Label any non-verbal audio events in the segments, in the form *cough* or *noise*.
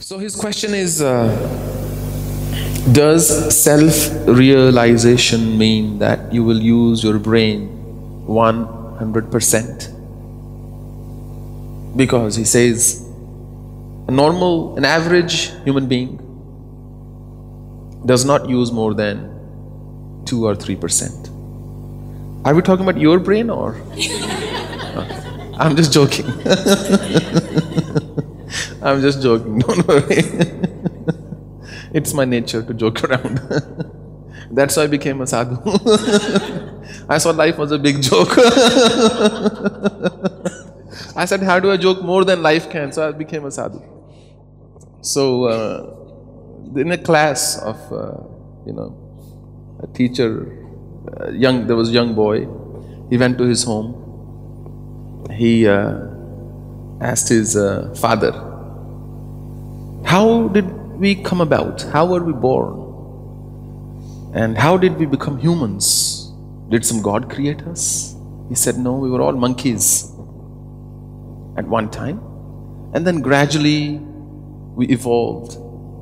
So his question is uh, Does self realization mean that you will use your brain 100%? Because he says, a normal, an average human being does not use more than 2 or 3%. Are we talking about your brain or? *laughs* I'm just joking. *laughs* I'm just joking, *laughs* don't worry. it's my nature to joke around. *laughs* That's why I became a sadhu. *laughs* I saw life was a big joke. I said, How do I joke more than life can? So I became a sadhu. So, uh, in a class of, uh, you know, a teacher, uh, young, there was a young boy, he went to his home. He uh, asked his uh, father, How did we come about? How were we born? And how did we become humans? Did some God create us? He said, No, we were all monkeys at one time. And then gradually we evolved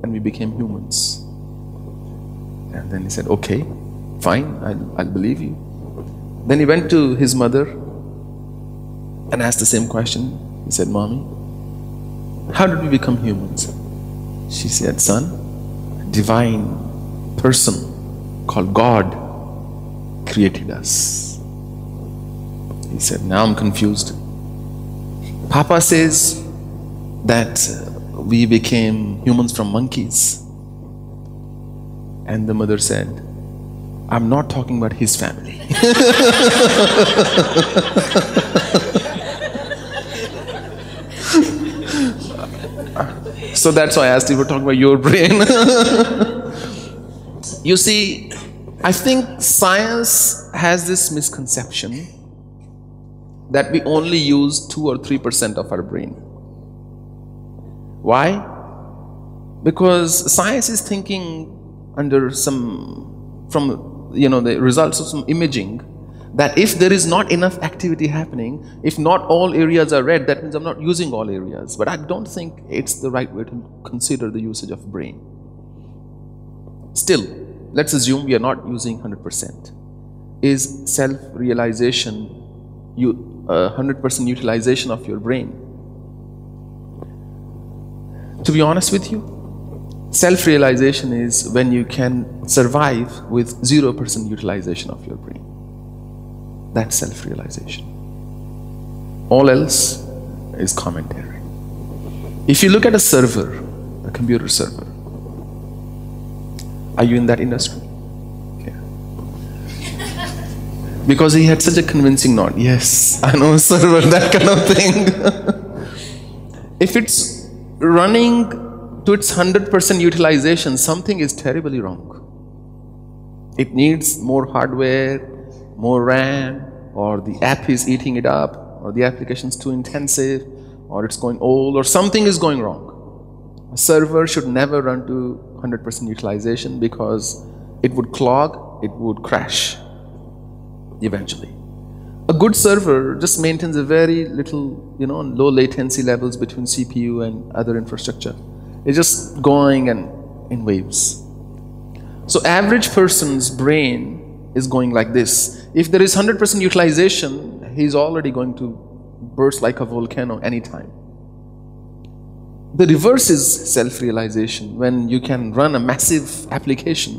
and we became humans. And then he said, Okay, fine, I'll, I'll believe you. Then he went to his mother and asked the same question. He said, Mommy, how did we become humans? She said, Son, a divine person called God created us. He said, Now I'm confused. Papa says that uh, we became humans from monkeys. And the mother said, I'm not talking about his family. *laughs* *laughs* so that's why I asked you, we're talking about your brain. *laughs* you see, I think science has this misconception that we only use 2 or 3% of our brain. Why? Because science is thinking under some, from you know, the results of some imaging, that if there is not enough activity happening, if not all areas are red, that means I'm not using all areas. But I don't think it's the right way to consider the usage of brain. Still, let's assume we are not using 100%. Is self realization you, uh, 100% utilization of your brain? To be honest with you, self realization is when you can survive with 0% utilization of your brain. That's self realization. All else is commentary. If you look at a server, a computer server, are you in that industry? Yeah. *laughs* Because he had such a convincing nod. Yes, I know *laughs* a server, that kind of thing. *laughs* if it's running to its 100% utilization, something is terribly wrong. It needs more hardware, more RAM, or the app is eating it up, or the application is too intensive, or it's going old, or something is going wrong. A server should never run to 100% utilization because it would clog, it would crash eventually. A good server just maintains a very little, you know, low latency levels between CPU and other infrastructure. It's just going and in waves. So average person's brain is going like this. If there is 100% utilization, he's already going to burst like a volcano anytime. The reverse is self realization when you can run a massive application,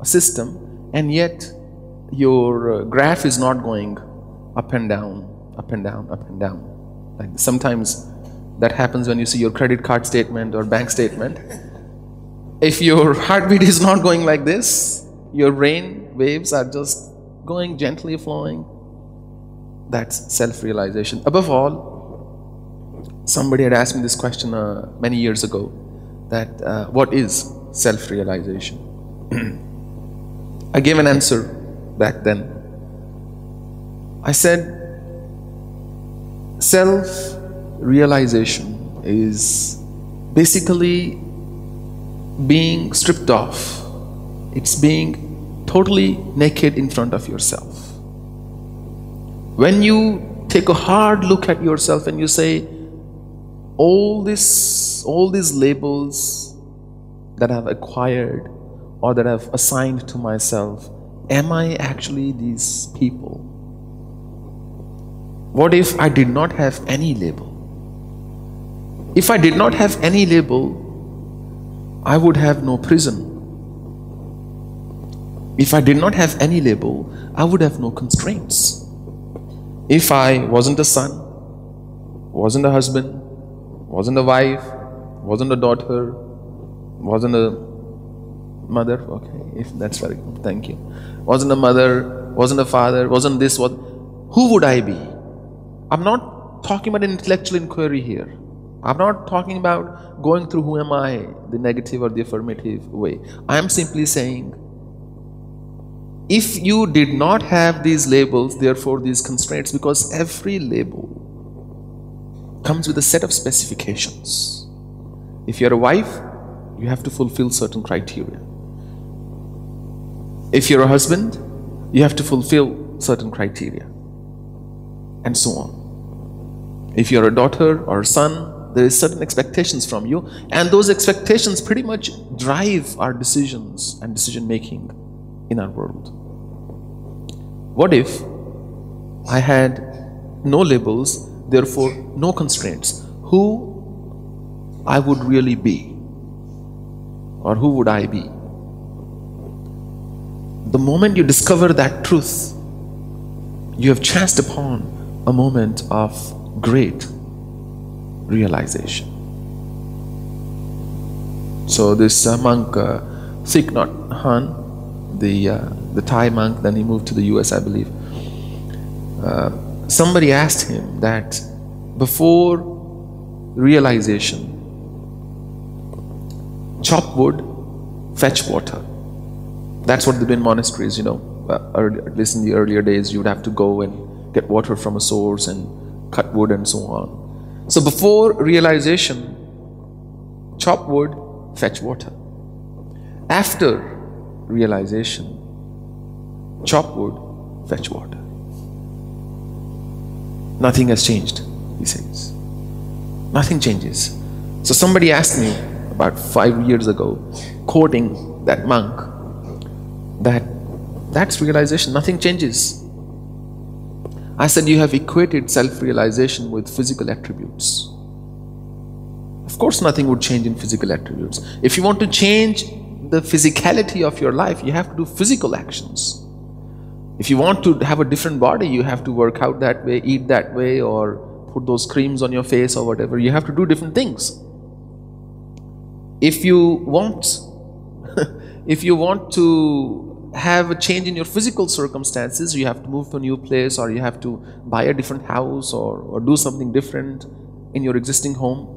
a system, and yet your uh, graph is not going up and down, up and down, up and down. Like sometimes that happens when you see your credit card statement or bank statement. If your heartbeat is not going like this, your brain waves are just going gently flowing. That's self realization. Above all, somebody had asked me this question uh, many years ago that uh, what is self realization? *clears throat* I gave an answer back then. I said, self realization is basically being stripped off it's being totally naked in front of yourself. When you take a hard look at yourself and you say, all this, all these labels that I've acquired or that I've assigned to myself, am I actually these people? What if I did not have any label? If I did not have any label, I would have no prison. If I did not have any label, I would have no constraints. If I wasn't a son, wasn't a husband, wasn't a wife, wasn't a daughter, wasn't a mother, okay, if that's very good, thank you. Wasn't a mother, wasn't a father, wasn't this, what, who would I be? I'm not talking about an intellectual inquiry here. I'm not talking about going through who am I, the negative or the affirmative way. I am simply saying, if you did not have these labels, therefore these constraints, because every label comes with a set of specifications. If you're a wife, you have to fulfill certain criteria. If you're a husband, you have to fulfill certain criteria, and so on. If you're a daughter or a son, there is certain expectations from you, and those expectations pretty much drive our decisions and decision making in our world. What if I had no labels, therefore no constraints? Who I would really be? Or who would I be? The moment you discover that truth, you have chanced upon a moment of great realization. So this monk, uh, Thich Nhat Hanh, the uh, the Thai monk, then he moved to the US, I believe. Uh, somebody asked him that before realization, chop wood, fetch water. That's what the do in monasteries, you know. Uh, at least in the earlier days, you would have to go and get water from a source and cut wood and so on. So before realization, chop wood, fetch water. After realization, chop wood, fetch water. Nothing has changed, he says. Nothing changes. So somebody asked me about five years ago, quoting that monk, that that's realization, nothing changes. I said, You have equated self realization with physical attributes. Of course, nothing would change in physical attributes. If you want to change the physicality of your life, you have to do physical actions. If you want to have a different body, you have to work out that way, eat that way, or put those creams on your face or whatever. You have to do different things. If you want, *laughs* if you want to have a change in your physical circumstances, you have to move to a new place, or you have to buy a different house, or, or do something different in your existing home.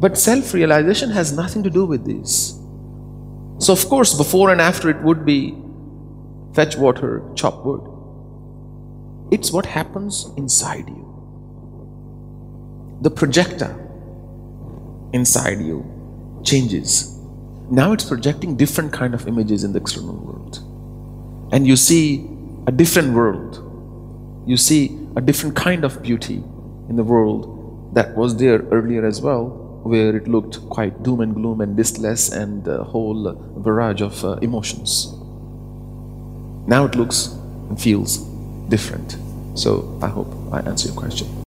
But self realization has nothing to do with this. So, of course, before and after it would be fetch water, chop wood. It's what happens inside you. The projector inside you changes. Now it's projecting different kind of images in the external world. And you see a different world. You see a different kind of beauty in the world that was there earlier as well, where it looked quite doom and gloom and listless and a whole barrage of uh, emotions. Now it looks and feels different. So I hope I answer your question.